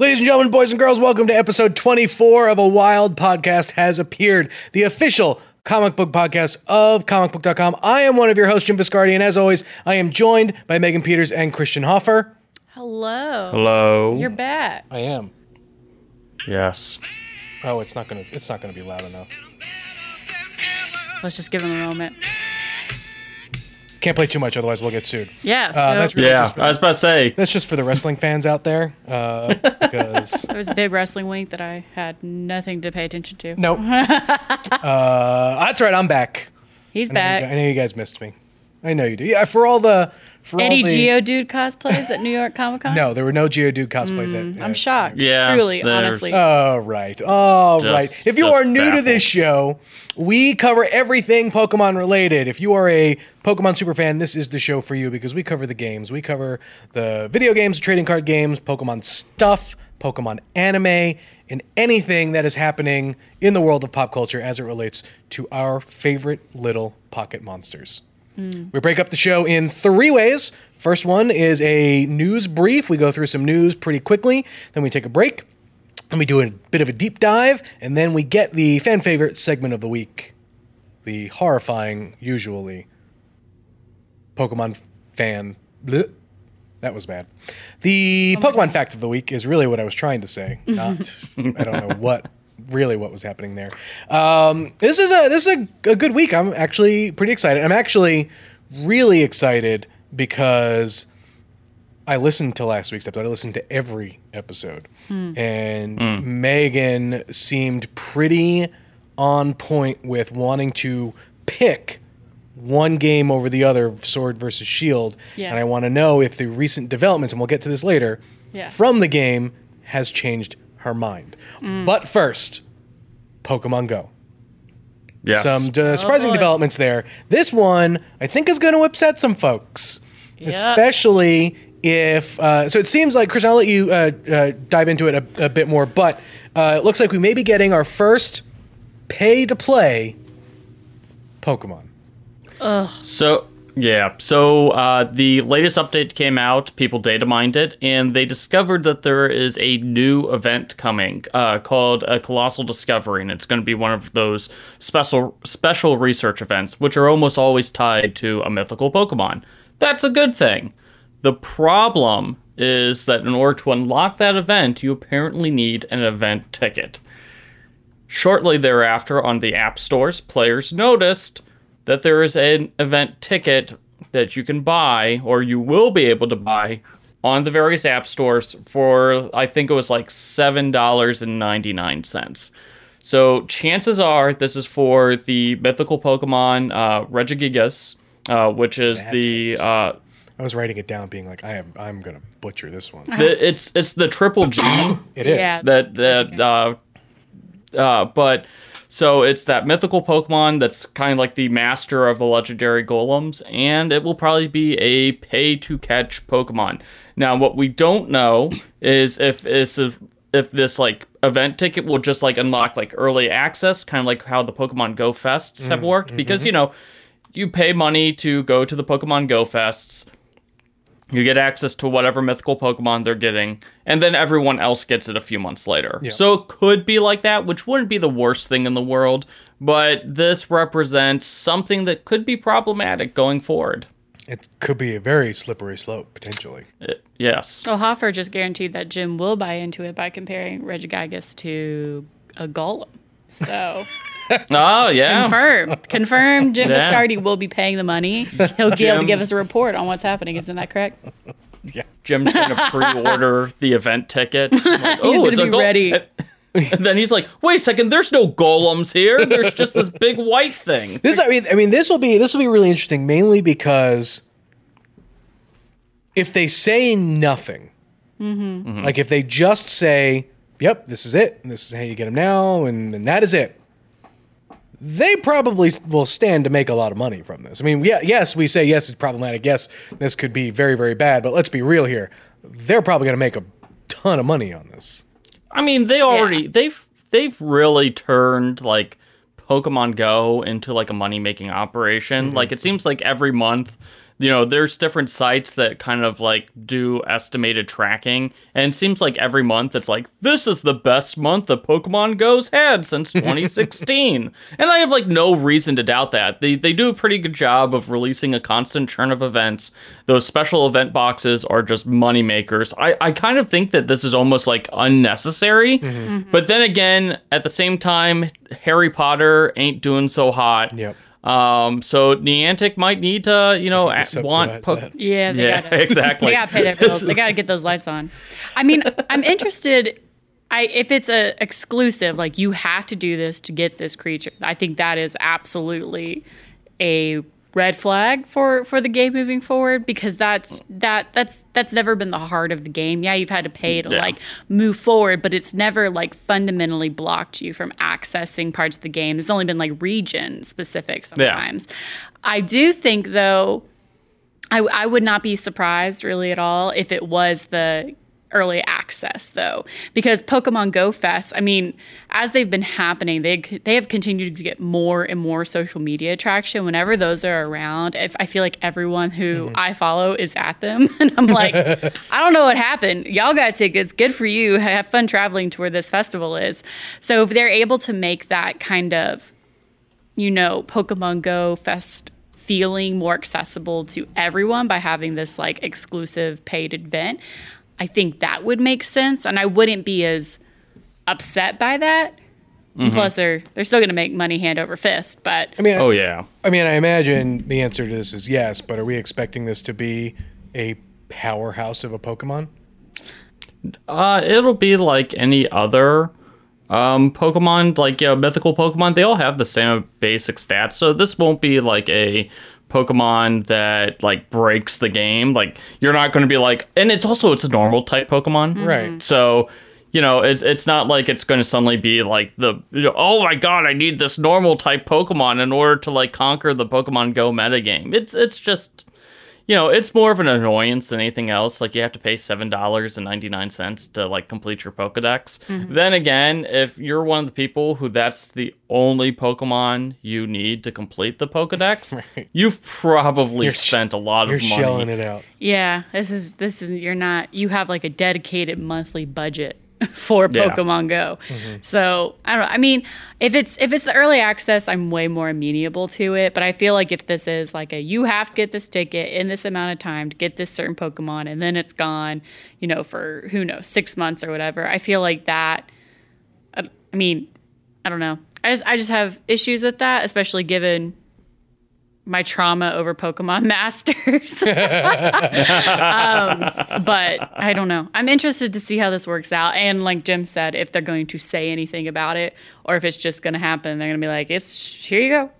Ladies and gentlemen, boys and girls, welcome to episode 24 of A Wild Podcast Has Appeared, the official comic book podcast of comicbook.com. I am one of your hosts, Jim Viscardi, and as always, I am joined by Megan Peters and Christian Hoffer. Hello. Hello. You're back. I am. yes. Oh, it's not gonna it's not gonna be loud enough. Let's just give him a moment. Can't play too much, otherwise we'll get sued. Yeah. So Uh, that's really Yeah, just for, I was about to say. that's just for the wrestling fans out there. Uh, because it was a big wrestling wink that I had nothing to pay attention to. nope. uh, that's right. I'm back. He's I know, you, back. I know you guys missed me. I know you do. Yeah, for all the for Any all the, Geodude cosplays at New York Comic Con? No, there were no Geodude cosplays. at, Mm, I'm shocked. Yeah, Truly, honestly. Oh right, oh Just- right. If you are new to this show, we cover everything Pokemon related. If you are a Pokemon super fan, this is the show for you because we cover the games. We cover the video games, trading card games, Pokemon stuff, Pokemon anime, and anything that is happening in the world of pop culture as it relates to our favorite little pocket monsters. Mm. We break up the show in three ways. First one is a news brief. We go through some news pretty quickly. Then we take a break. And we do a bit of a deep dive. And then we get the fan favorite segment of the week the horrifying, usually, Pokemon fan. bleh. That was bad. The oh Pokemon fact of the week is really what I was trying to say. Not, I don't know what, really what was happening there. Um, this is a this is a, a good week. I'm actually pretty excited. I'm actually really excited because I listened to last week's episode. I listened to every episode, and Megan seemed pretty on point with wanting to pick one game over the other, Sword versus Shield. Yes. And I want to know if the recent developments, and we'll get to this later, Yeah. from the game has changed her mind. But first, Pokemon Go Yes. some uh, surprising boy. developments there. This one, I think, is going to upset some folks, Yep. especially if. Uh, so it seems like Chris. I'll let you uh, uh, dive into it a, a bit more, but uh, it looks like we may be getting our first pay to play Pokemon. So yeah, so uh, the latest update came out. People data mined it, and they discovered that there is a new event coming uh, called a Colossal Discovery, and it's going to be one of those special special research events, which are almost always tied to a mythical Pokemon. That's a good thing. The problem is that in order to unlock that event, you apparently need an event ticket. Shortly thereafter, on the app stores, players noticed that there is an event ticket that you can buy, or you will be able to buy, on the various app stores for, I think it was like $7.99. So chances are this is for the mythical Pokemon uh, Regigigas, uh, which is That's the. nice. Uh, I was writing it down, being like, I am, I'm gonna butcher this one. the it's it's the triple G. It is. Yeah. that that uh, uh, but so it's that mythical Pokemon that's kind of like the master of the legendary golems, and it will probably be a pay to catch Pokemon. Now, what we don't know is if is if, if this like event ticket will just like unlock like early access, kind of like how the Pokemon Go Fests have mm, worked, because mm-hmm. you know you pay money to go to the Pokemon Go Fests. You get access to whatever mythical Pokemon they're getting, and then everyone else gets it a few months later. So it could be like that, which wouldn't be the worst thing in the world, but this represents something that could be problematic going forward. It could be a very slippery slope potentially. It- yes. Well, Hoffer just guaranteed that Jim will buy into it by comparing Regigigas to a golem. So Oh, yeah. confirmed. Confirmed Jim Yeah. Viscardi will be paying the money. He'll be able to give us a report on what's happening. Isn't that correct? Yeah, Jim's going to pre order the event ticket. Like, oh, gonna it's a be gol-" ready. And then he's like, wait a second, there's no golems here. There's just this big white thing. This I mean I mean this will be this will be really interesting mainly because if they say nothing, mm-hmm. like if they just say, "Yep, this is it. and This is how you get them now," and, then that is it, they probably will stand to make a lot of money from this. I mean, yeah, yes, we say yes, it's problematic. Yes, this could be very very bad. But let's be real here. They're probably going to make a ton of money on this. I mean, they already they've they've really turned like Pokemon Go into like a money making operation. Mm-hmm. Like it seems like every month you know, there's different sites that kind of like do estimated tracking, and it seems like every month it's like this is the best month that Pokemon Go's had since 2016, and I have like no reason to doubt that. They they do a pretty good job of releasing a constant churn of events. Those special event boxes are just money makers. I I kind of think that this is almost like unnecessary, mm-hmm. but then again, at the same time, Harry Potter ain't doing so hot. Yep. Um, so Niantic might need to, you know, to want subsidize po- that. Yeah, they Yeah, gotta, exactly. They gotta pay their bills. They gotta get those lights on. I mean, I'm interested. I if it's a exclusive, like you have to do this to get this creature. I think that is absolutely a red flag for for the game moving forward because that's that that's that's never been the heart of the game. Yeah, you've had to pay to Yeah. like move forward, but it's never like fundamentally blocked you from accessing parts of the game. It's only been like region specific sometimes. I do think though I, I would not be surprised really at all if it was the early access though because pokemon go fest i mean as they've been happening they they have continued to get more and more social media traction whenever those are around. If i feel like everyone who mm-hmm. i follow is at them and i'm like i don't know what happened. Y'all got tickets. Good for you. Have fun traveling to where this festival is. So if they're able to make that kind of you know, Pokemon Go Fest feeling more accessible to everyone by having this like exclusive paid event, I think that would make sense. And I wouldn't be as upset by that. Plus, they're they're still going to make money hand over fist. But I mean, Oh yeah. I mean, I imagine the answer to this is yes, but are we expecting this to be a powerhouse of a Pokemon? Uh, it'll be like any other um Pokemon, like yeah, mythical Pokemon. They all have the same basic stats, so this won't be like a Pokemon that like breaks the game. Like you're not going to be like, and it's also it's a normal type Pokemon, mm-hmm. Right. So, you know, it's it's not like it's going to suddenly be like the you know, oh my god, I need this normal type Pokemon in order to like conquer the Pokemon Go metagame. It's it's just you know, it's more of an annoyance than anything else. Like you have to pay seven dollars and ninety nine cents to like complete your Pokedex. Mm-hmm. Then again, if you're one of the people who that's the only Pokemon you need to complete the Pokedex, you've probably You're sh- spent a lot of You're of shelling money. it out. yeah, this is this is you're not you have like a dedicated monthly budget for Yeah. Pokemon Go. Mm-hmm. So I don't know. I mean, if it's if it's the early access, I'm way more amenable to it. But I feel like if this is like a you have to get this ticket in this amount of time to get this certain Pokemon, and then it's gone, you know, for who knows six months or whatever. I feel like that. I, I mean, I don't know. I just I just have issues with that, especially given my trauma over Pokemon Masters. um, but I don't know. I'm interested to see how this works out. And like Jim said, if they're going to say anything about it or if it's just going to happen, they're going to be like, it's here you go.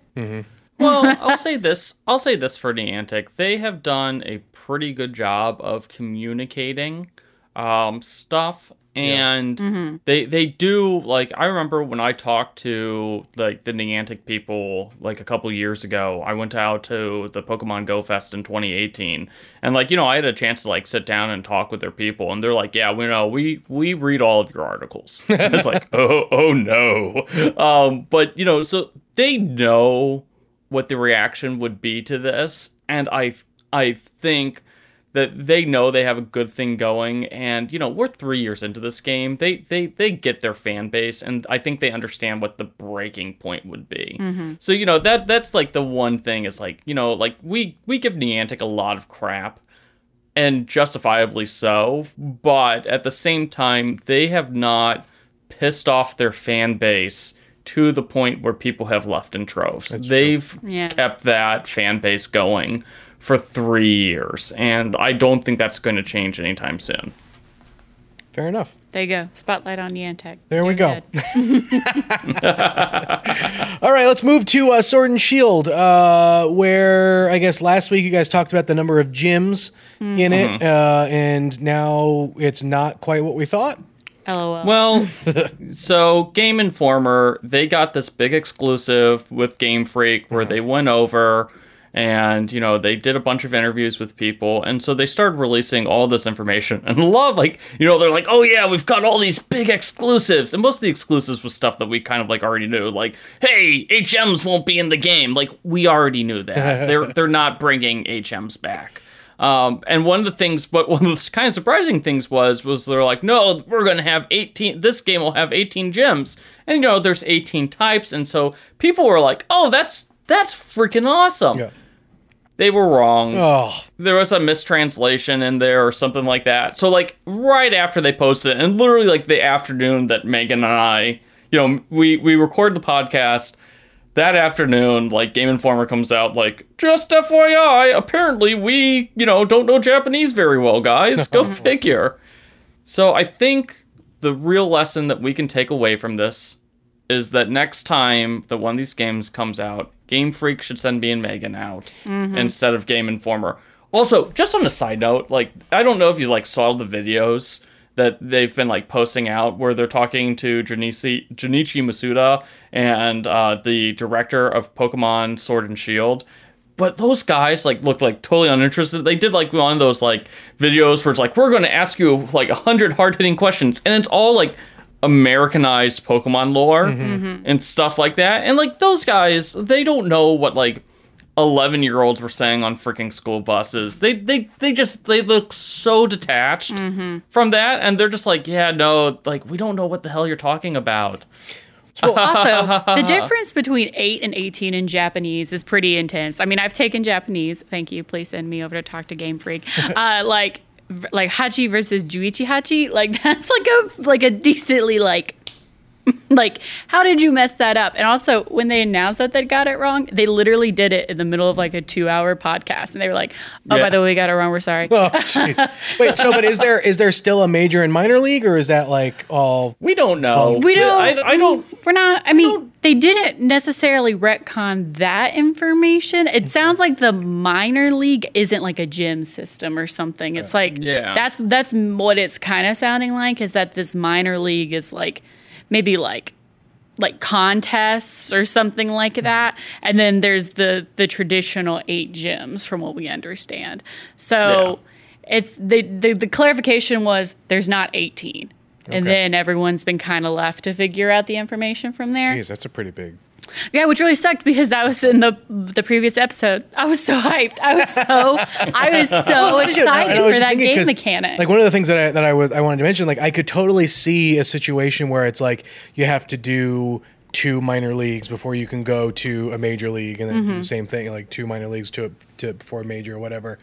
well, I'll say this. I'll say this for Niantic. They have done a pretty good job of communicating um, stuff, and they they do like. I remember when I talked to like the Niantic people like a couple years ago. I went out to the Pokemon Go Fest in 2018, and like you know, I had a chance to like sit down and talk with their people, and they're like, "Yeah, we know we we read all of your articles." it's like, oh oh no, um, but you know, so they know what the reaction would be to this and i i think that they know they have a good thing going and you know we're 3 years into this game. They they they get their fan base and i think they understand what the breaking point would be. Mm-hmm. So you know that that's like the one thing is like you know like we we give Niantic a lot of crap and justifiably so but at the same time they have not pissed off their fan base to the point where people have left in troves. They've Yeah. kept that fan base going for three years, and I don't think that's going to change anytime soon. Fair enough. There you go. Spotlight on Niantic. There we You're go. All right, let's move to uh, Sword and Shield, uh, where I guess last week you guys talked about the number of gyms in it, uh, and now it's not quite what we thought. LOL. Well, so Game Informer, they got this big exclusive with Game Freak where they went over and you know they did a bunch of interviews with people and so they started releasing all this information and a lot like you know they're like oh yeah we've got all these big exclusives and most of the exclusives was stuff that we kind of like already knew like hey hms won't be in the game like we already knew that they're they're not bringing hms back um, and one of the things, but one of the kind of surprising things was, was they're like, no, we're gonna have 18. This game will have 18 gyms, and you know, there's 18 types, and so people were like, oh, that's that's freaking awesome. Yeah. They were wrong. Oh. There was a mistranslation in there or something like that. So like right after they posted it, and literally like the afternoon that Megan and I, you know, we we record the podcast that afternoon, like Game Informer comes out, like, just FYI, apparently we, you know, don't know Japanese very well, guys. Go figure. So I think the real lesson that we can take away from this is that next time that one of these games comes out, Game Freak should send me and Megan out mm-hmm. instead of Game Informer. Also, just on a side note, like I don't know if you like saw the videos that they've been like posting out where they're talking to Junichi, Junichi Masuda and uh, the director of Pokemon Sword and Shield. But those guys like looked like totally uninterested. They did like one of those like videos where it's like we're going to ask you like a hundred hard hitting questions, and it's all like Americanized Pokemon lore mm-hmm. and stuff like that. And like those guys, they don't know what like 11 year olds were saying on freaking school buses. They they they just they look so detached mm-hmm. from that and they're just like, yeah, no, like we don't know what the hell you're talking about. Well, also, the difference between 8 and 18 in Japanese is pretty intense. I mean, I've taken Japanese. Thank you. Please send me over to talk to Game Freak. Uh, like like Hachi versus Juichi Hachi, like that's like a like a decently like like, how did you mess that up? And also, when they announced that they got it wrong, they literally did it in the middle of like a two-hour podcast, and they were like, "Oh, yeah. by the way, we got it wrong. We're sorry." Oh, jeez. Wait, so but is there is there still a major and minor league, or is that like all? We don't know. we don't. I, I, don't. We're not. I mean, they didn't necessarily retcon that information. It sounds like the minor league isn't like a gym system or something. It's uh, like yeah. That's that's what it's kind of sounding like. Is that this minor league is like maybe like like contests or something like that and then there's the the traditional eight gyms from what we understand so yeah. it's the, the the clarification was there's not 18 okay. and then everyone's been kind of left to figure out the information from there Jeez, that's a pretty big yeah, which really sucked because that was in the the previous episode. I was so hyped. I was so I was so excited was for that game mechanic. Like one of the things that I that I was I wanted to mention, like I could totally see a situation where it's like you have to do two minor leagues before you can go to a major league, and then mm-hmm. the same thing, like two minor leagues to to before a major or whatever.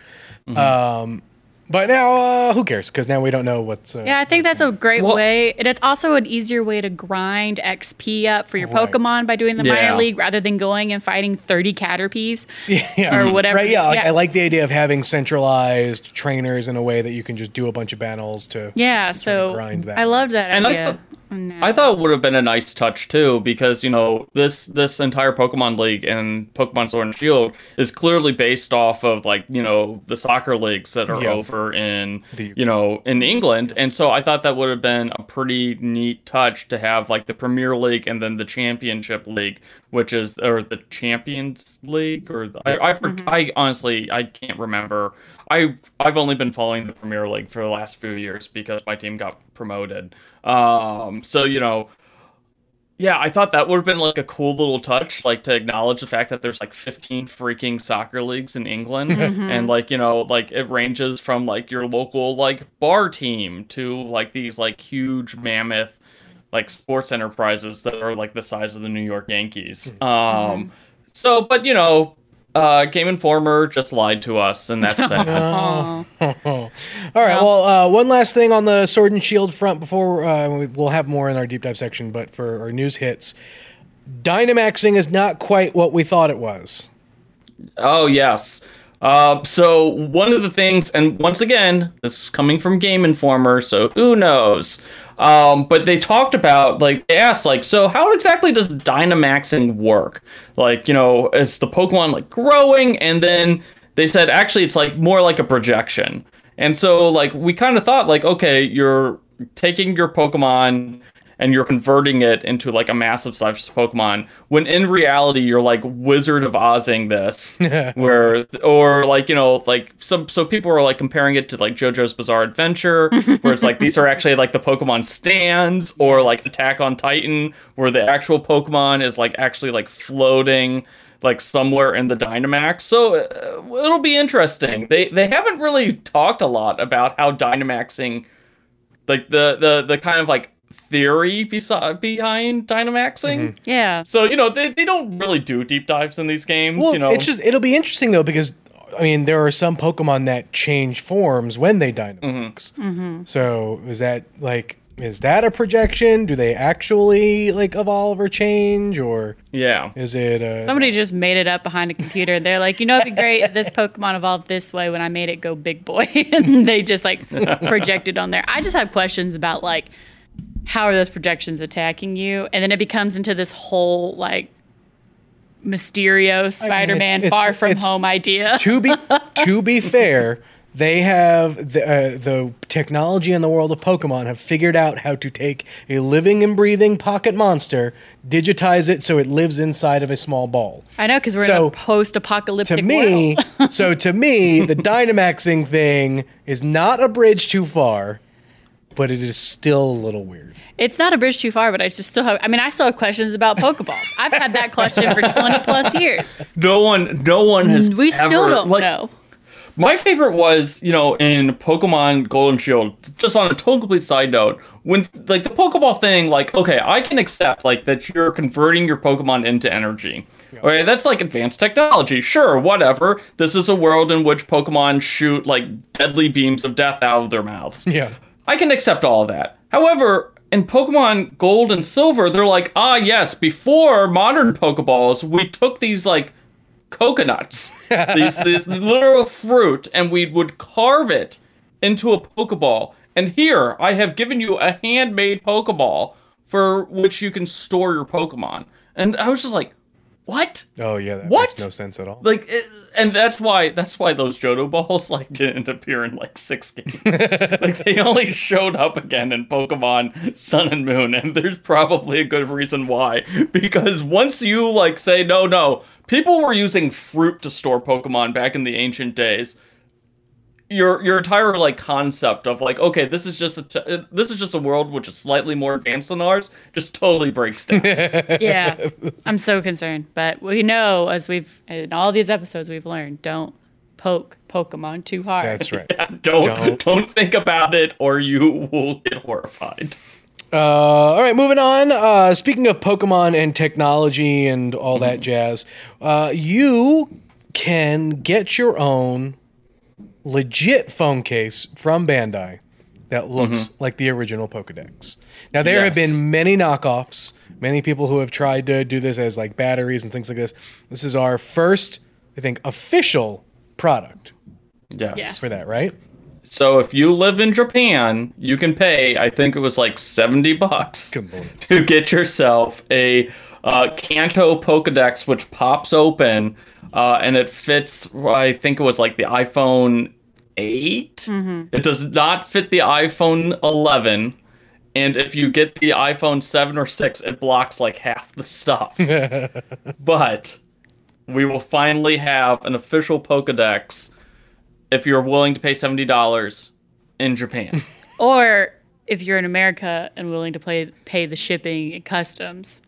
Mm-hmm. Um, but now, uh, who cares? Because now we don't know what's. Uh, yeah, I think that's a great well, way, and it's also an easier way to grind XP up for your right. Pokemon by doing the yeah. minor league rather than going and fighting thirty Caterpies yeah. or whatever. Right? Yeah, like, yeah, I like the idea of having centralized trainers in a way that you can just do a bunch of battles to. Yeah, so grind that. I love that and idea. I th- no. I thought it would have been a nice touch too, because you know this this entire Pokemon League and Pokemon Sword and Shield is clearly based off of like you know the soccer leagues that are over in the, you know in England, and so I thought that would have been a pretty neat touch to have like the Premier League and then the Championship League, which is or the Champions League or the, I I, mm-hmm. I honestly I can't remember I I've only been following the Premier League for the last few years because my team got promoted. Um, so you know, yeah, I thought that would have been like a cool little touch, like to acknowledge the fact that there's like 15 freaking soccer leagues in England, mm-hmm. and like you know, like it ranges from like your local like bar team to like these like huge mammoth like sports enterprises that are like the size of the New York Yankees. Mm-hmm. Um, so, but you know, uh, Game Informer just lied to us, and that's sad. oh. All right. Well, uh, one last thing on the Sword and Shield front before uh, we'll have more in our deep dive section, but for our news hits, Dynamaxing is not quite what we thought it was. Oh yes. Uh, so one of the things, and once again, this is coming from Game Informer, so who knows? Um, but they talked about like they asked like, so how exactly does Dynamaxing work? Like, you know, is the Pokemon like growing? And then they said actually it's like more like a projection. And so like we kind of thought like, okay, you're taking your Pokemon and you're converting it into like a massive size Pokemon. When in reality, you're like Wizard of Ozing this, where or like you know like some so people are like comparing it to like JoJo's Bizarre Adventure, where it's like these are actually like the Pokemon stands, or like Attack on Titan, where the actual Pokemon is like actually like floating like somewhere in the Dynamax. So uh, it'll be interesting. They they haven't really talked a lot about how Dynamaxing, like the the the kind of like theory besi- behind Dynamaxing. Yeah. So you know they, they don't really do deep dives in these games. Well, you know, it's just it'll be interesting though because I mean there are some Pokemon that change forms when they Dynamax. Mm-hmm. So is that like is that a projection? Do they actually like evolve or change, or yeah. is it? Uh, Somebody just made it up behind a computer. They're like, you know, it'd be great if this Pokemon evolved this way when I made it go big boy. and they just like projected on there. I just have questions about like, how are those projections attacking you? And then it becomes into this whole like Mysterio Spider Man it's- far from it's- home idea. to be to be fair, they have the uh, the technology in the world of Pokemon have figured out how to take a living and breathing pocket monster, digitize it so it lives inside of a small ball. I know because we're in So, a post apocalyptic To me, world. so to me, the Dynamaxing thing is not a bridge too far, but it is still a little weird. It's not a bridge too far, but I just still have. I mean, I still have questions about Pokeballs. I've had that question for twenty plus years. No one no one has. We still don't like, know. My favorite was, you know, in Pokemon Gold and Shield, just on a total complete side note, when like the Pokeball thing, like, okay, I can accept like that you're converting your Pokemon into energy. Okay, that's like advanced technology. Sure, whatever. This is a world in which Pokemon shoot like deadly beams of death out of their mouths. Yeah. I can accept all of that. However, in Pokemon Gold and Silver, they're like, ah, yes, before modern Pokeballs, we took these like coconuts, these this literal fruit, and we would carve it into a Pokeball. And here, I have given you a handmade Pokeball for which you can store your Pokemon. And I was just like, what? Oh yeah, that What? makes no sense at all. Like, it, and that's why that's why those Johto balls like didn't appear in like six games. like they only showed up again in Pokemon Sun and Moon, and there's probably a good reason why. Because once you like say no, no, people were using fruit to store Pokemon back in the ancient days. Your your entire like concept of like okay this is just a t- this is just a world which is slightly more advanced than ours just totally breaks down. Yeah, I'm so concerned. But we know, as we've in all these episodes, we've learned, don't poke Pokemon too hard. That's right. don't don't think about it or you will get horrified. Uh, all right, moving on. Uh, speaking of Pokemon and technology and all that jazz, uh, you can get your own legit phone case from Bandai that looks like the original Pokedex. Now, there have been many knockoffs, many people who have tried to do this as like batteries and things like this. This is our first, I think, official product Yes. Yes. for that, right? So if you live in Japan, you can pay. I think it was like seventy bucks to get yourself a uh, Kanto Pokedex, which pops open, uh, and it fits. I think it was like the iPhone 8 mm-hmm. It does not fit the iPhone eleven. And if you get the iPhone 7 or 6, it blocks like half the stuff. but we will finally have an official Pokedex if you're willing to pay $70 in Japan. Or if you're in America and willing to pay pay the shipping and customs,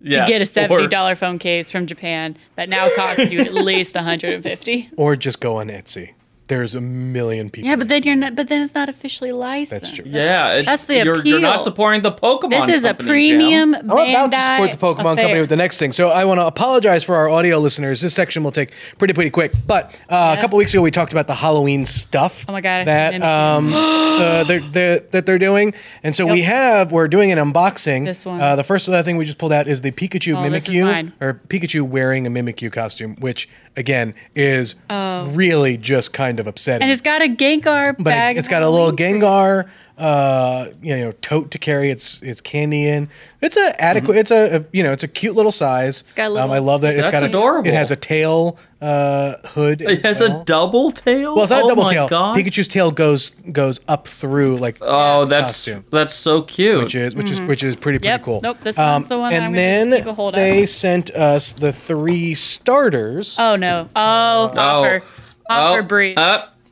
yes, get a seventy dollar phone case from Japan that now costs you at least 150. Or just go on Etsy. There's a million people. Yeah, but then you're not. But then it's not officially licensed. That's true. Yeah, it's, That's the you're, You're not supporting the Pokemon. This is a company, premium. Jam. I'm about to support the Bandai Pokemon company with the next thing. So I want to apologize for our audio listeners. This section will take pretty pretty quick. But uh, a couple weeks ago we talked about the Halloween stuff. Oh my God, I that um uh, they're, they're, that they're doing, and so we have we're doing an unboxing. This one. Uh, the first uh, thing we just pulled out is the Pikachu Oh, this is Mimikyu, mine. or Pikachu wearing a Mimikyu costume, which again is oh. really just kind of upsetting. Oh. And it's got a Gengar but bag. it, has got a little Gengar uh, you know tote to carry its its candy in. It's a adequate. It's a, a you know it's a cute little size. It's got a um, I love that. It's That's got a, adorable. It has a tail uh, hood. It has well. a double tail. Well, it's not oh a double my tail. God. Pikachu's tail goes goes up through like Oh, that's costume. that's so cute. which is which is which is pretty pretty Yep. cool. Um, Nope, this one's the one And I'm gonna just then keep a hold of. they sent us the three starters. Oh no. Oh, Hoffer. Hoffer oh, breathe.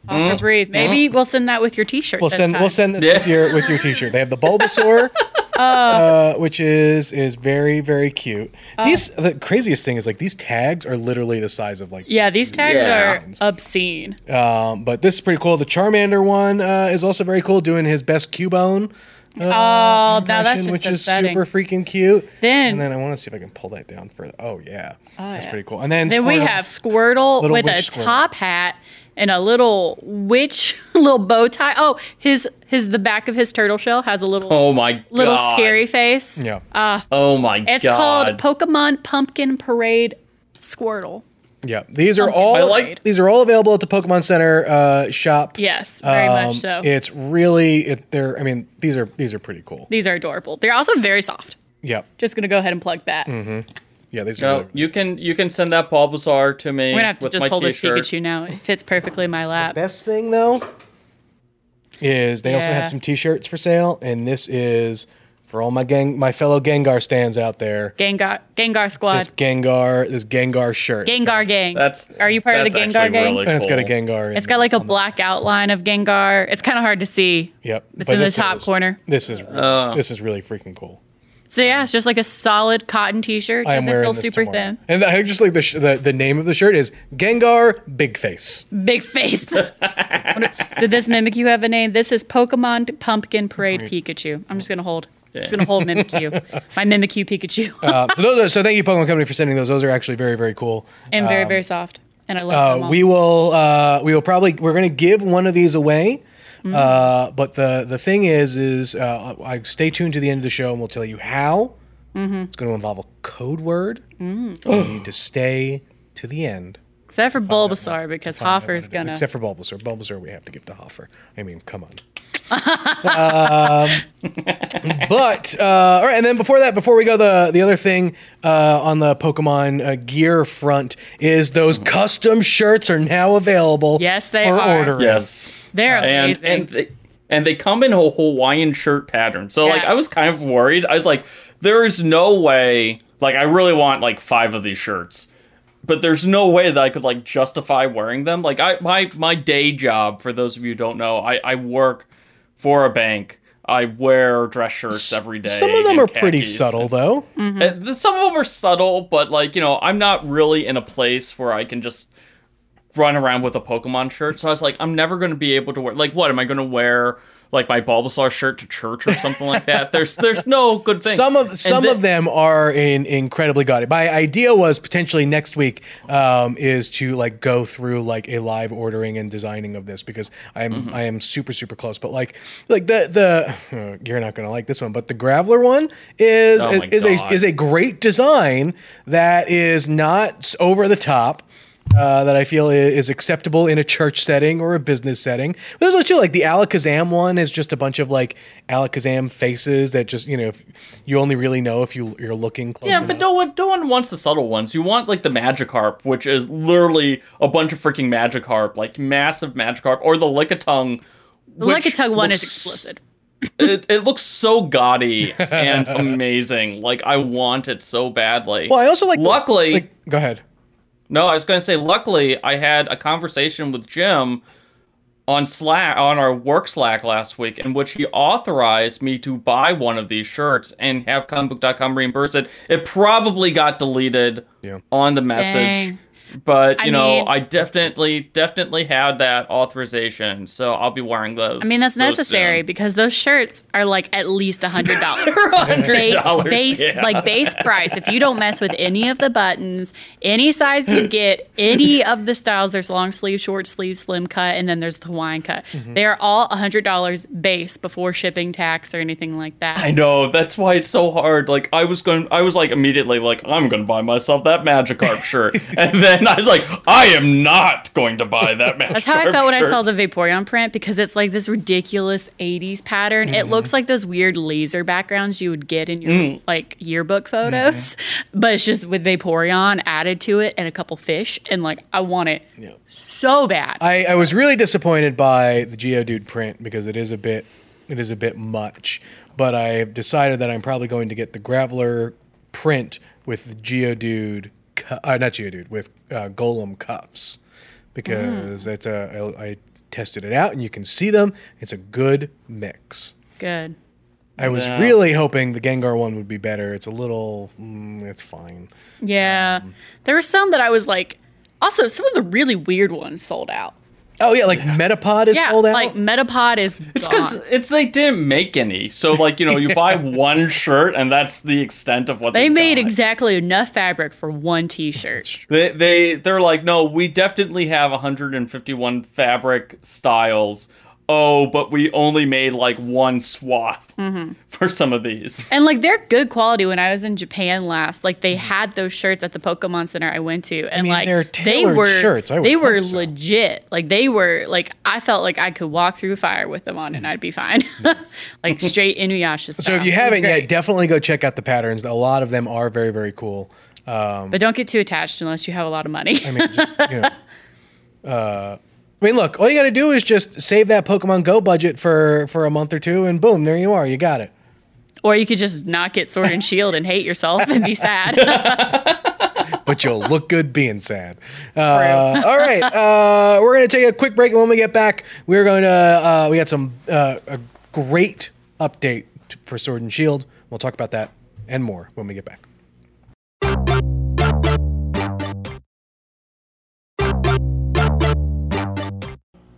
Up. Hoffer breathe. Maybe we'll send that with your T-shirt. We'll this send time. we'll send this with your with your t-shirt. They have the Bulbasaur, Oh. uh, which is is very very cute. Oh. These the craziest thing is like these tags are literally the size of like Yeah, these tags Yeah. are obscene. Um, but this is pretty cool. The Charmander one uh, is also very cool, doing his best Cubone. oh, now that's just which upsetting. is super freaking cute. Then- and then I want to see if I can pull that down further. Oh yeah, that's yeah. pretty cool. And then Then we Squirtle- have Squirtle Little with a witch Squirtle. top hat and a little witch little bow tie. Oh, his his the back of his turtle shell has a little Oh my god. little scary face. yeah, Oh my It's god. It's called Pokemon Pumpkin Parade Squirtle. yeah. These are Pumpkin all I like- these are all available at the Pokemon Center uh, shop. Yes, very Um, much so. It's really it, they're. I mean, these are these are pretty cool. These are adorable. They're also very soft. Yeah, Just gonna go ahead and plug that. Yeah. These are. No, really- you can you can send that Bulbasaur to me We're gonna have to with just hold this t-shirt. Pikachu now. It fits perfectly in my lap. Best thing though is they also have some T-shirts for sale, and this is for all my gang, my fellow Gengar stands out there. Gengar Gengar Squad. This Gengar, this Gengar shirt. Gengar Gang. That's Are you part of the that's Gengar actually gang? really and it's got a cool. Gengar. in It's got like a on the- black outline of Gengar. It's kind of hard to see. Yep. It's But in the top is- corner. This is Oh. this is really freaking cool. So yeah, it's just like a solid cotton T-shirt. I am Doesn't wearing feel this super tomorrow. thin. And I just like the, sh- the the name of the shirt is Gengar Big Face. Big face. Did this Mimikyu have a name? This is Pokemon Pumpkin Parade Pikachu. I'm just gonna hold. Just gonna hold Mimikyu. My Mimikyu Pikachu. Uh, so those are, so thank you Pokemon Company for sending those. Those are actually very very cool. and very very soft. And I love them Uh, all. we will uh, we will probably we're going to give one of these away. Mm-hmm. Uh, but the the thing is is uh, I stay tuned to the end of the show and we'll tell you how. Mm-hmm. It's going to involve a code word. Mm. you need to stay to the end. Except for Bulbasaur because Hoffer's gonna. Except for Bulbasaur. Bulbasaur we have to give to Hoffer. I mean, come on. Um, but uh, all right, and then before that, before we go, the the other thing uh, on the Pokemon uh, gear front is those custom shirts are now available. Yes, they for are. ordering. Yes. They're and amazing. and they, and they come in a Hawaiian shirt pattern. So like I was kind of worried. I was like, there is no way. Like I really want like five of these shirts, but there's no way that I could like justify wearing them. Like I my my day job. For those of you who don't know, I I work for a bank. I wear dress shirts every day. Some of them and are pretty khakis. subtle, though. Mm-hmm. Uh, Some of them are subtle, but like you know, I'm not really in a place where I can just run around with a Pokemon shirt. So I was like, I'm never going to be able to wear. Like, what am I going to wear? Like my Bulbasaur shirt to church or something like that. There's there's no good thing. Some of some of them are in incredibly gaudy. My idea was potentially next week um, is to like go through like a live ordering and designing of this because I am Mm-hmm. I am super super close. But like like the the uh, you're not gonna like this one, but the Graveler one is Oh my is a is a great design that is not over the top. Uh, that I feel is acceptable in a church setting or a business setting. But there's also like the Alakazam one is just a bunch of like Alakazam faces that just you know if you only really know if you you're looking close. Yeah, enough. but no one no one wants the subtle ones. You want like the Magikarp, which is literally a bunch of freaking Magikarp, like massive Magikarp, or the Lickitung. the which Lickitung one is explicit. It, it looks so gaudy and amazing. Like I want it so badly. Well, I also like. the- Luckily, like, go ahead. No, I was going to say, luckily, I had a conversation with Jim on Slack, on our work Slack last week, in which he authorized me to buy one of these shirts and have comicbook.com reimburse it. It probably got deleted Yeah. on the message. Dang. But I you know, mean- I definitely, definitely had that authorization, so I'll be wearing those. I mean, that's necessary soon. because those shirts are like at least a hundred dollars. hundred base, dollars, base yeah. like base price. If you don't mess with any of the buttons, any size you get, any of the styles, there's long sleeve, short sleeve, slim cut, and then there's the Hawaiian cut. Mm-hmm. They are all a hundred dollars base before shipping tax or anything like that. I know that's why it's so hard. Like I was going, I was like immediately like I'm going to buy myself that Magikarp shirt, and and I was like, I am not going to buy that match. That's how I felt when I saw the Vaporeon print because it's like this ridiculous 80s pattern. Mm-hmm. It looks like those weird laser backgrounds you would get in your Mm. like yearbook photos, Mm-hmm. but it's just with Vaporeon added to it and a couple fish. And like, I want it so bad. I, I was really disappointed by the Geodude print because it is a bit it is a bit much. But I decided that I'm probably going to get the Graveler print with the Geodude, cu- uh, not Geodude, with uh, Golem cuffs because it's a I, I tested it out and you can see them. It's a good mix. Good. I was Yeah. really hoping the Gengar one would be better. It's a little, mm, it's fine. Yeah. there were some that I was like, also, some of the really weird ones sold out. Oh yeah, like Metapod is Yeah. sold out. Like, Metapod is. It's because it's they didn't make any. So like you know you buy one shirt and that's the extent of what They they've made got. exactly enough fabric for one t shirt. They they they're like no, we definitely have 151 fabric styles. Oh, but we only made like one swath Mm-hmm. for some of these. And like they're good quality. When I was in Japan last, like they had those shirts at the Pokemon Center I went to, and mean, like they're they were shirts. I they were so. legit. Like they were like I felt like I could walk through fire with them on and I'd be fine. like straight Inuyasha style. so if you haven't yet, definitely go check out the patterns. A lot of them are very very cool. but don't get too attached unless you have a lot of money. I mean, just you know. Uh, I mean, look, all you got to do is just save that Pokemon Go budget for for a month or two, and boom, there you are. You got it. or you could just not get Sword and Shield and hate yourself and be sad. But you'll look good being sad. Uh, all right, uh, we're gonna take a quick break, and when we get back, we're going to uh, we got some uh, a great update for Sword and Shield. We'll talk about that and more when we get back.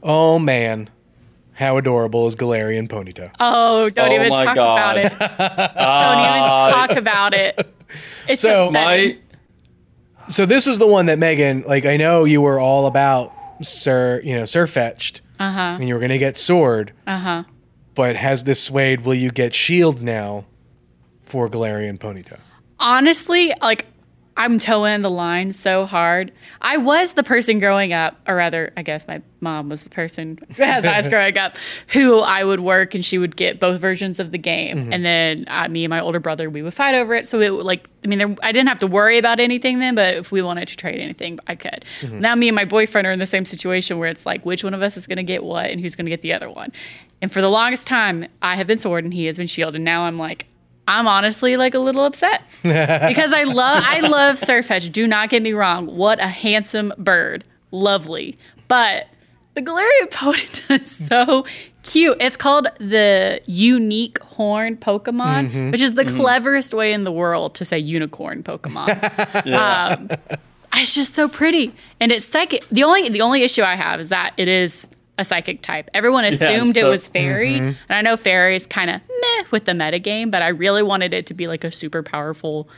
Oh man, how adorable is Galarian Ponyta? oh, don't Oh even my talk God. about it. don't even talk about it. It's So, upsetting. My So this was the one that Megan, like I know you were all about Sir, you know, Sirfetch'd. Uh-huh. And you were gonna get Sword. Uh-huh. But has this swayed, will you get Shield now for Galarian Ponyta? honestly, like I'm towing the line so hard. I was the person growing up, or rather, I guess my mom was the person as I was growing up, who I would work and she would get both versions of the game, and then uh, me and my older brother we would fight over it. So it would, like, I mean, there, I didn't have to worry about anything then, but if we wanted to trade anything, I could. Now me and my boyfriend are in the same situation where it's like, which one of us is going to get what, and who's going to get the other one. And for the longest time, I have been Sword and he has been Shield, and now I'm like. I'm honestly like a little upset because I love I love Sirfetch'd. Do not get me wrong. What a handsome bird, lovely. But the Galarian Ponyta is so cute. It's called the unique horn Pokemon, mm-hmm. which is the mm-hmm. cleverest way in the world to say unicorn Pokemon. Um, it's just so pretty, and it's psychic. The only the only issue I have is that it is a psychic type. Everyone assumed it so- was fairy, mm-hmm. and I know fairy is kind of meh with the metagame, but I really wanted it to be like a super powerful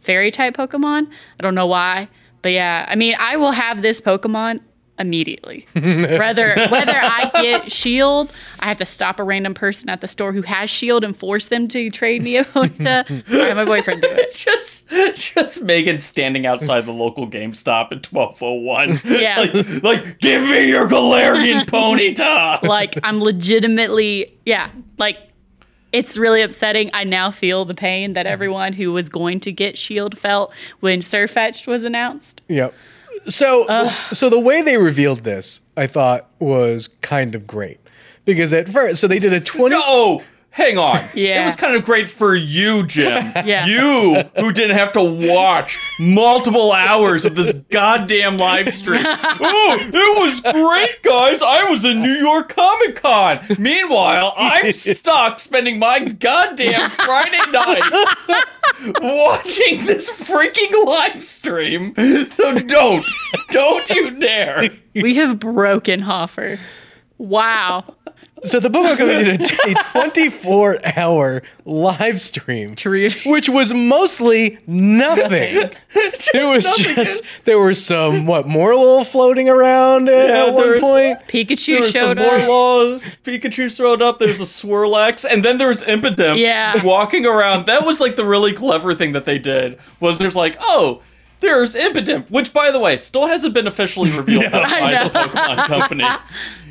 fairy type Pokemon. I don't know why, but yeah, I mean, I will have this Pokemon immediately. whether whether I get Shield, I have to stop a random person at the store who has Shield and force them to trade me a Ponyta. or have my boyfriend do it. just just Megan standing outside the local GameStop at 1201. Yeah. like, like, give me your Galarian Ponyta. like I'm legitimately yeah like it's really upsetting. I now feel the pain that mm-hmm. everyone who was going to get shield felt when Sirfetch'd was announced. Yep. So so the way they revealed this, I thought was kind of great. Because at first so they did a 20 No, hang on. Yeah. It was kind of great for you, Jim. Yeah. You who didn't have to watch multiple hours of this goddamn live stream. Oh, it was great, guys. I was in New York Comic Con. Meanwhile, I'm stuck spending my goddamn Friday night watching this freaking live stream. So don't, don't you dare. we have broken hoffer wow So the Pokemon Company did a, a 24 hour live stream, which was mostly nothing. it was nothing. just there were some what Morelull floating around at, Yeah, at there one point. pikachu There was showed some more up laws. Pikachu showed up. There's a Swirlax, and then there was Impidimp. Yeah. walking around. That was like the really clever thing that they did. Was there's like, oh, there's Impidimp, which by the way still hasn't been officially revealed by the Pokemon Company.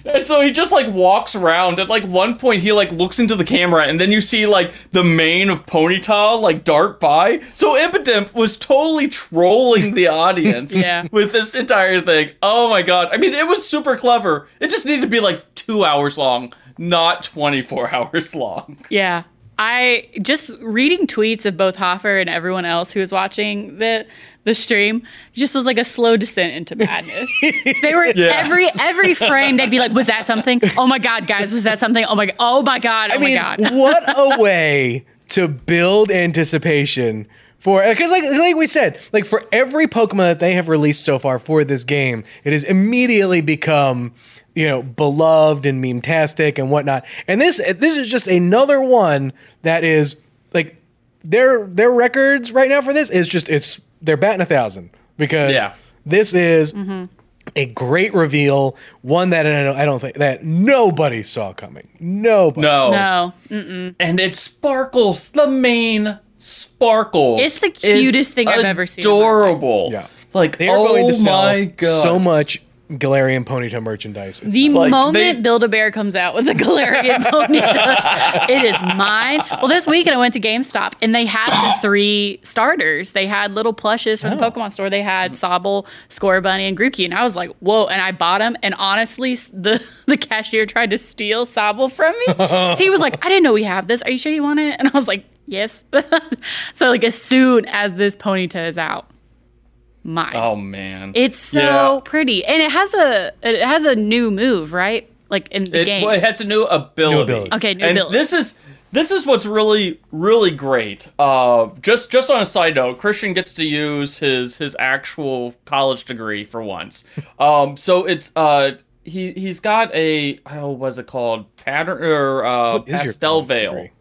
And so he just like walks around. At like one point, he like looks into the camera, and then you see like the mane of Ponyta like dart by. So Impidimp was totally trolling the audience Yeah. with this entire thing. Oh my god! I mean, it was super clever. It just needed to be like two hours long, not twenty four hours long. Yeah. I just reading tweets of both Hoffer and everyone else who was watching the the stream just was like a slow descent into madness. they were every every frame they'd be like, "Was that something? Oh my god, guys, was that something? Oh my god, oh my god, oh I mean, god." what a way to build anticipation for because like like we said, like for every Pokemon that they have released so far for this game, it has immediately become you know beloved and meme tastic and whatnot. And this this is just another one that is like their their records right now for this is just it's they're batting a thousand because Yeah. this is Mm-hmm. a great reveal, one that I don't, I don't think that nobody saw coming. Nobody. No, no. and it sparkles. The mane sparkle. It's the cutest thing I've ever seen in my life. Adorable. Yeah. Like They are oh going to sell my god. so much Galarian Ponyta merchandise. It's The Like, moment they- Build-A-Bear comes out with a Galarian Ponyta, it is mine. Well, this weekend I went to GameStop and they had the three starters. They had little plushes from the Oh. Pokemon store. They had Sobble, Scorbunny, and Grookey. And I was like, whoa. And I bought them. And honestly, the, the cashier tried to steal Sobble from me. So he was like, I didn't know we have this. Are you sure you want it? And I was like, yes. so like as soon as this Ponyta is out, mine. Oh man. It's so Yeah. pretty, and it has a it has a new move, right? Like in the It, game. well, it has a new ability. ability. Okay, new and ability. This is this is what's really really great. Uh, just just on a side note, Christian gets to use his his actual college degree for once. Um, so it's uh he he's got a oh what's it called pattern or uh What is your pastel veil. degree?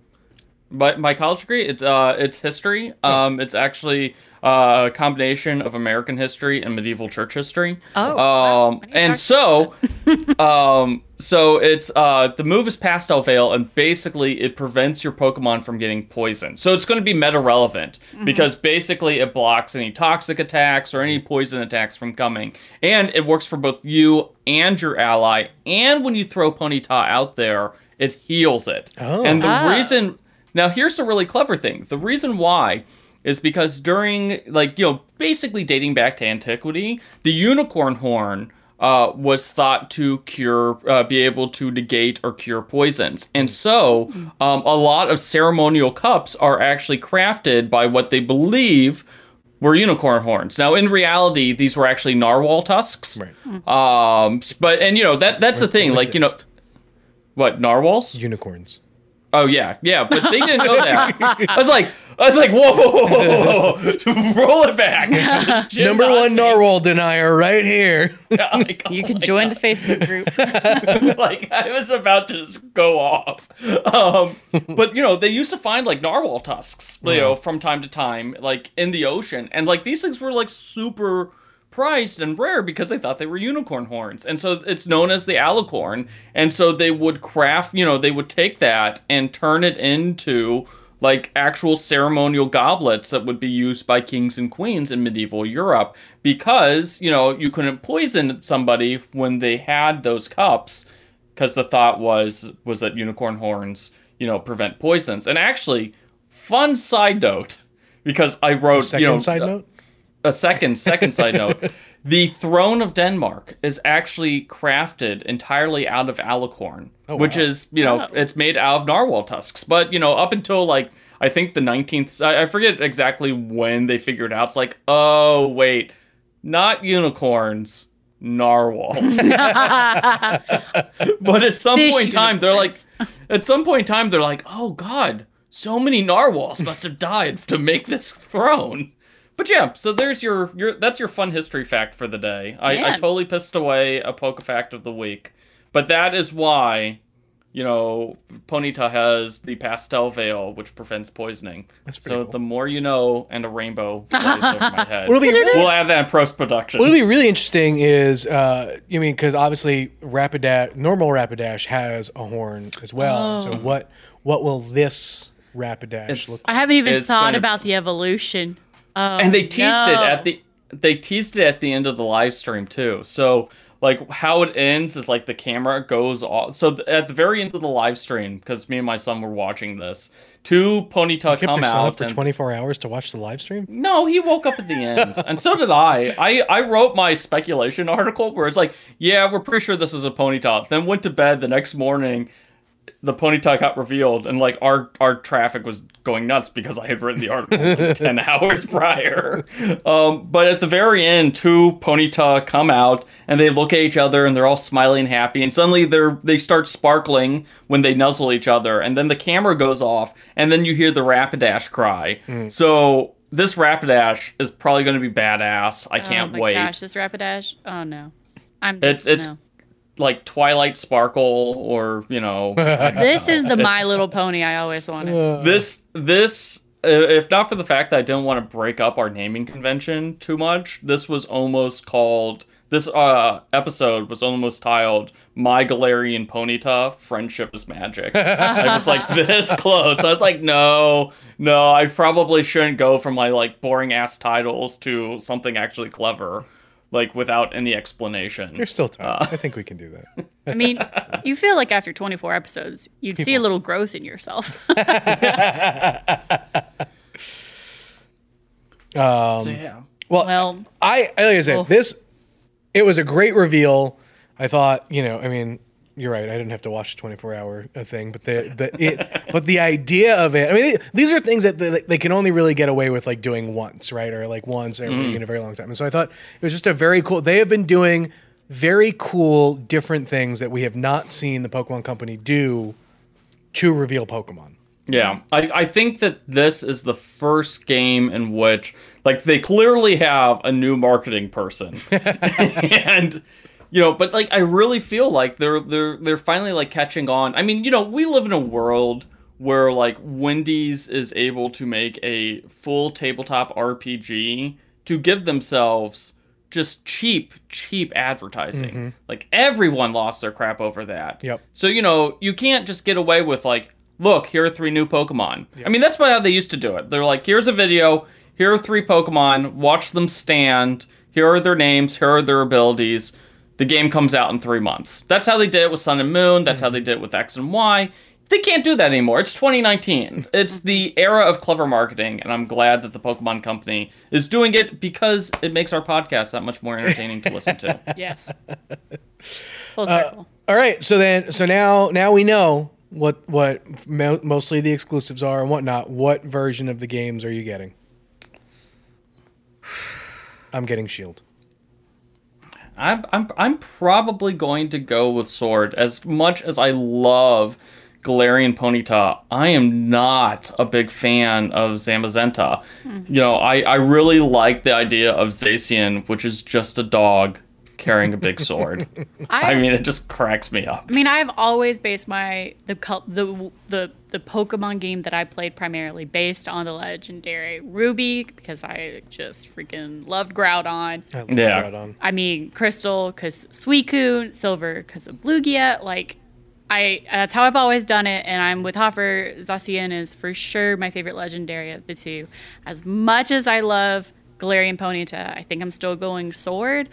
My, my college degree, it's uh, it's history. Um, it's actually uh, a combination of American history and medieval church history. Oh, wow. um, and so, um, so it's uh, the move is pastel veil, and basically it prevents your Pokemon from getting poisoned. So it's going to be meta relevant because basically it blocks any toxic attacks or any poison attacks from coming, and it works for both you and your ally. And when you throw Ponyta out there, it heals it. Oh. And the Ah. reason now here's the really clever thing. The reason why is because during like you know basically dating back to antiquity, the unicorn horn uh, was thought to cure, uh, be able to negate or cure poisons, and so um, a lot of ceremonial cups are actually crafted by what they believe were unicorn horns. Now, in reality, these were actually narwhal tusks. Right. Um, but and you know that that's the thing, like you know, what narwhals? unicorns. Oh yeah, yeah, but they didn't know that. I was like, I was like, whoa, whoa, whoa, whoa, whoa. roll it back. It's Jim Number one narwhal denier right here. Like, oh you can join God. the Facebook group. like I was about to just go off. Um, but you know, they used to find like narwhal tusks, you know, from time to time, like in the ocean, and like these things were like super prized and rare because they thought they were unicorn horns, and so it's known as the alicorn. And so they would craft, you know, they would take that and turn it into like actual ceremonial goblets that would be used by kings and queens in medieval Europe because, you know, you couldn't poison somebody when they had those cups because the thought was was that unicorn horns, you know, prevent poisons. And actually, fun side note because I wrote, you know, side note. a second second side note the throne of denmark is actually crafted entirely out of alicorn oh, which wow. is you know Oh. it's made out of narwhal tusks. But you know up until like i think the 19th i I forget exactly when they figured out. It's like oh wait not unicorns narwhals. But at some Fish point in time they're like at some point in time they're like oh god so many narwhals must have died to make this throne but yeah, so there's your your that's your fun history fact for the day. I, I totally pissed away a poke fact of the week, but that is why, you know, Ponyta has the pastel veil which prevents poisoning. That's pretty so cool. the more you know, and a rainbow flies over my head. What'll be really, We'll have that in post production. what'll be really interesting is, uh, you mean, because obviously Rapidash, normal Rapidash has a horn as well. So what what will this Rapidash It's- look I haven't even It's thought gonna- about the evolution. Oh, and they teased it at the they teased it at the end of the live stream too. So like how it ends is like the camera goes off. So th- at the very end of the live stream, because me and my son were watching this, two Ponyta Kept come your out up for and 24 hours to watch the live stream. no, he woke up at the end, and so did I. I I wrote my speculation article where it's like, yeah, we're pretty sure this is a Ponyta. Then went to bed the next morning. The Ponyta got revealed, and like our our traffic was going nuts because I had written the article like, ten hours prior. Um, but at the very end, two Ponyta come out and they look at each other and they're all smiling, and happy, and suddenly they're they start sparkling when they nuzzle each other, and then the camera goes off, and then you hear the Rapidash cry. So this Rapidash is probably going to be badass. I can't oh my wait. gosh, this Rapidash. Oh no. I'm It's it's no. Like Twilight Sparkle or you know This is the My Little Pony I always wanted. this this uh, if not for the fact that I didn't want to break up our naming convention too much, this was almost called this uh episode was almost titled My Galarian Ponyta Friendship is Magic. I was like this close. I was like, no, no, I probably shouldn't go from my like boring ass titles to something actually clever, like without any explanation. There's still time. Uh. I think we can do that. I mean, you feel like after 24 episodes, you'd see a little growth in yourself. so yeah. Well, well, I like I said Oh. this. It was a great reveal. I thought, you know, I mean, you're right. I didn't have to watch the 24 hour thing, but the the it, but the idea of it. I mean, these are things that they, they can only really get away with like doing once, right, or like once every mm. in a very long time. And so I thought it was just a very cool. They have been doing very cool, different things that we have not seen the Pokemon Company do to reveal Pokemon. Yeah, I, I think that this is the first game in which, like, they clearly have a new marketing person, and you know, but like, I really feel like they're they're they're finally like catching on. I mean, you know, we live in a world where like Wendy's is able to make a full tabletop RPG to give themselves just cheap, cheap advertising. Mm-hmm. Like everyone lost their crap over that. Yep. So you know you can't just get away with like, look, here are three new Pokemon. I mean that's about how they used to do it. They're like, here's a video, here are three Pokemon, watch them stand. Here are their names, here are their abilities. The game comes out in three months. That's how they did it with Sun and Moon. That's how they did it with X and Y. They can't do that anymore. It's 2019. It's the era of clever marketing, and I'm glad that the Pokemon Company is doing it because it makes our podcast that much more entertaining to listen to. yes. Full uh, circle. All right, so then, so now, now we know what what mo- mostly the exclusives are and whatnot. What version of the games are you getting? I'm getting Shield. I'm, I'm, I'm probably going to go with Sword. As much as I love Galarian Ponyta, I am not a big fan of Zamazenta. Hmm. You know, I, I really like the idea of Zacian, which is just a dog carrying a big sword. I mean, it just cracks me up. I mean, I've always based my the the the the Pokemon game that I played primarily based on the legendary Ruby because I just freaking loved Groudon. I love Yeah. Groudon. I mean, Crystal because Suicune, Silver because of Lugia. Like, I that's how I've always done it, and I'm with Hoffer. Zacian is for sure my favorite legendary of the two. As much as I love Galarian Ponyta, I think I'm still going Sword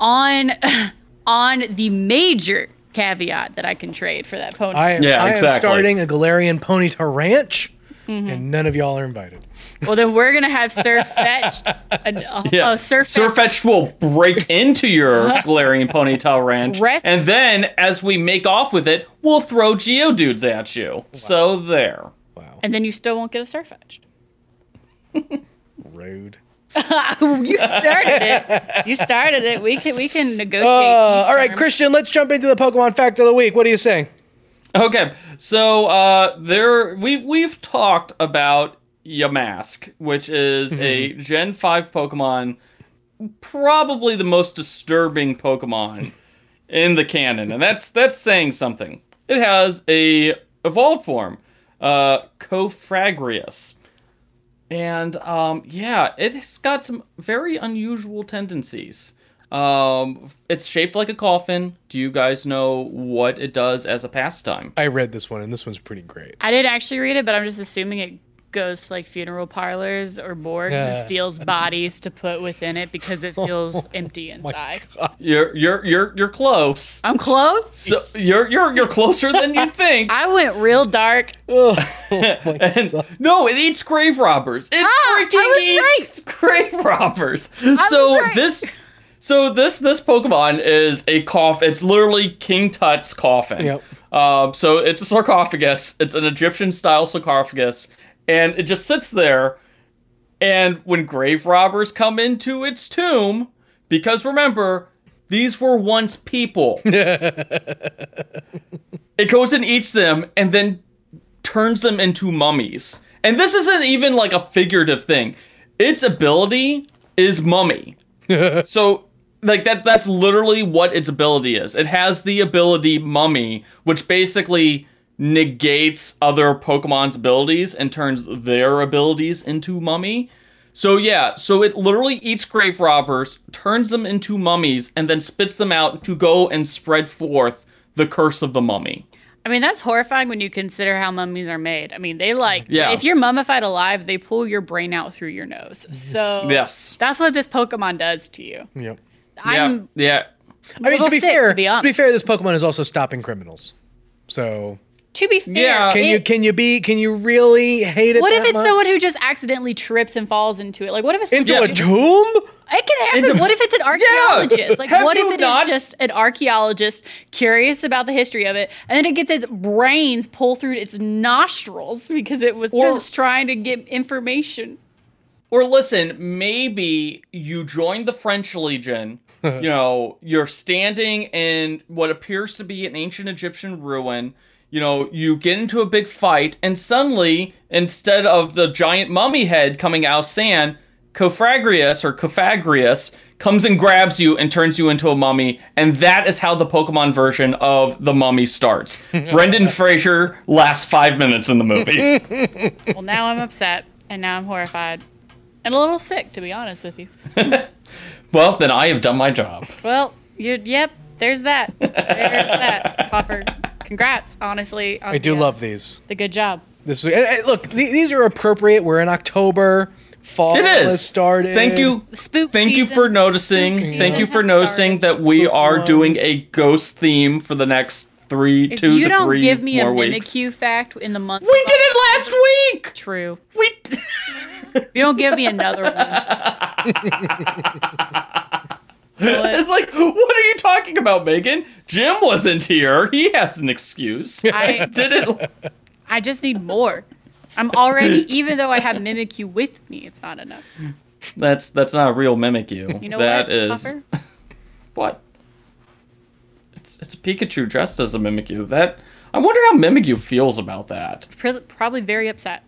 on on the major caveat that I can trade for that pony. I am, Yeah, I am starting a Galarian Ponyta ranch, Mm-hmm. and none of y'all are invited. well, then we're gonna have Sirfetch'd. An, uh, Yeah, uh, Surf Fetch. Sirfetch'd will break into your Galarian Ponytail ranch, Rest- and then as we make off with it, we'll throw Geodudes at you. So there. Wow, and then you still won't get a Sirfetch'd. rude. you started it. You started it. We can we can negotiate. Uh, all right. Christian, let's jump into the Pokemon fact of the week. What do you say? Okay, so uh, there we've we've talked about Yamask, which is a Gen Five Pokemon, probably the most disturbing Pokemon in the canon, and that's that's saying something. It has a evolved form, uh, Cofragrius, and um, yeah, it's got some very unusual tendencies. Um, it's shaped like a coffin. Do you guys know what it does as a pastime? I read this one, and this one's pretty great. I didn't actually read it, but I'm just assuming it goes to like funeral parlors or morgues and steals bodies to put within it because it feels empty inside. You're you're you're you're close. I'm close. So you're you're you're closer than you think. I went real dark. And no, it eats grave robbers. It Ah, freaking was eats grave robbers. was so right. this so this this Pokemon is a coffin. It's literally King Tut's coffin. Yep. Um, so it's a sarcophagus. It's an Egyptian style sarcophagus, and it just sits there. And when grave robbers come into its tomb, because remember, these were once people. it goes and eats them, and then turns them into mummies. And this isn't even like a figurative thing. Its ability is mummy. so like that that's literally what its ability is. It has the ability mummy, which basically negates other Pokemon's abilities and turns their abilities into mummy. So yeah, so it literally eats grave robbers, turns them into mummies, and then spits them out to go and spread forth the curse of the mummy. I mean, that's horrifying when you consider how mummies are made. I mean, they like, Yeah. if you're mummified alive, they pull your brain out through your nose. So Yes. that's what this Pokemon does to you. Yep. I'm yeah, yeah. I mean, to be sick, fair, to be to be fair, this Pokemon is also stopping criminals. So to be fair. Yeah. can you can you be can you really hate it? what if it's much? someone who just accidentally trips and falls into it? Like, what if it's into Yeah. a tomb? It can happen. Into- what if it's an archaeologist? Like, Have what if you it is not- just an archaeologist curious about the history of it, and then it gets its brains pulled through its nostrils because it was Or- just trying to get information. Or listen, maybe you join the French Legion. you know, you're standing in what appears to be an ancient Egyptian ruin. You know, you get into a big fight, and suddenly, instead of the giant mummy head coming out of sand, Cofragrius or Cofagrius comes and grabs you and turns you into a mummy, and that is how the Pokemon version of the mummy starts. Brendan Fraser lasts five minutes in the movie. Well, now I'm upset, and now I'm horrified, and a little sick, to be honest with you. well, then I have done my job. Well, you yep. There's that. There's that. Hoffer. Congrats, honestly. on I do the, uh, love these. the good job. This and, and look, th- these are appropriate. We're in October. Fall It is. has started. Thank you. Spook Thank you for noticing. spook Thank you for noticing started. that we are Spook doing a ghost theme for the next three, If two you to don't give me a more weeks. Mimikyu fact in the month, We did it last week. True. We. If you don't give me another one. It's like, what are you talking about, Megan? Jim wasn't here. He has an excuse. I did it. I just need more. I'm already, even though I have Mimikyu with me, it's not enough. That's that's not a real Mimikyu. You know That what? is what? It's it's a Pikachu dressed as a Mimikyu. That I wonder how Mimikyu feels about that. Probably very upset.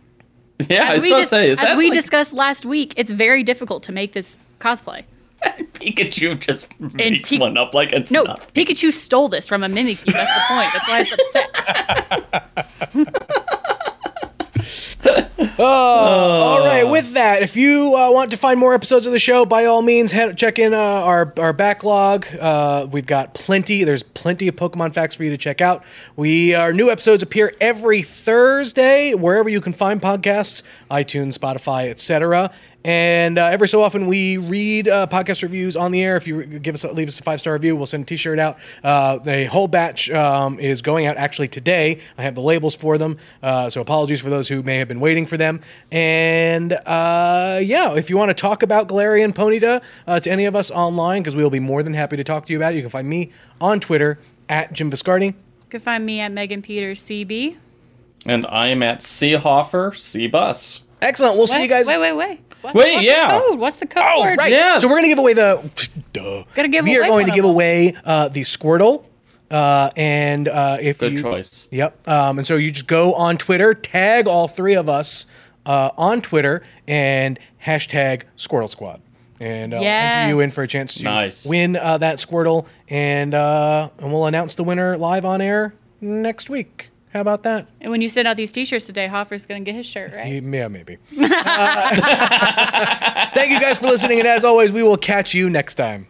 Yeah, I was we, about to say, as we like discussed last week, it's very difficult to make this cosplay. Pikachu just makes T- one up like it's No, not. Pikachu stole this from a Mimikyu. That's the point. That's why it's upset. Oh, All right, with that, if you uh, want to find more episodes of the show, by all means, head, check in uh, our our backlog. Uh, we've got plenty. There's plenty of Pokemon facts for you to check out. We our new episodes appear every Thursday wherever you can find podcasts, iTunes, Spotify, etc. And uh, every so often, we read uh, podcast reviews on the air. If you give us, leave us a five star review, we'll send a T-shirt out. Uh, the whole batch um, is going out actually today. I have the labels for them, uh, so apologies for those who may have been waiting for them. And uh, yeah, if you want to talk about Galarian Ponyta uh, to any of us online, because we will be more than happy to talk to you about it, you can find me on Twitter at Jim Viscardi. You can find me at Megan Peters CB. And I am at Seahoffer C Bus. Excellent. We'll see you guys. Wait, wait, wait. What's, Wait, what's yeah. The code? What's the code? Oh, word? right. Yeah. So we're gonna give away the. Duh. Gotta give we are going to give them. away uh, the Squirtle. Uh, and uh, if Good you, choice. Yep. Um, and so you just go on Twitter, tag all three of us uh, on Twitter, and hashtag Squirtle Squad. And I'll enter you in for a chance to Nice. win uh, that Squirtle, and uh, and we'll announce the winner live on air next week. How about that? And when you send out these T-shirts today, Hoffer's gonna get his shirt right. Yeah, maybe. Uh, thank you guys for listening, and as always, we will catch you next time.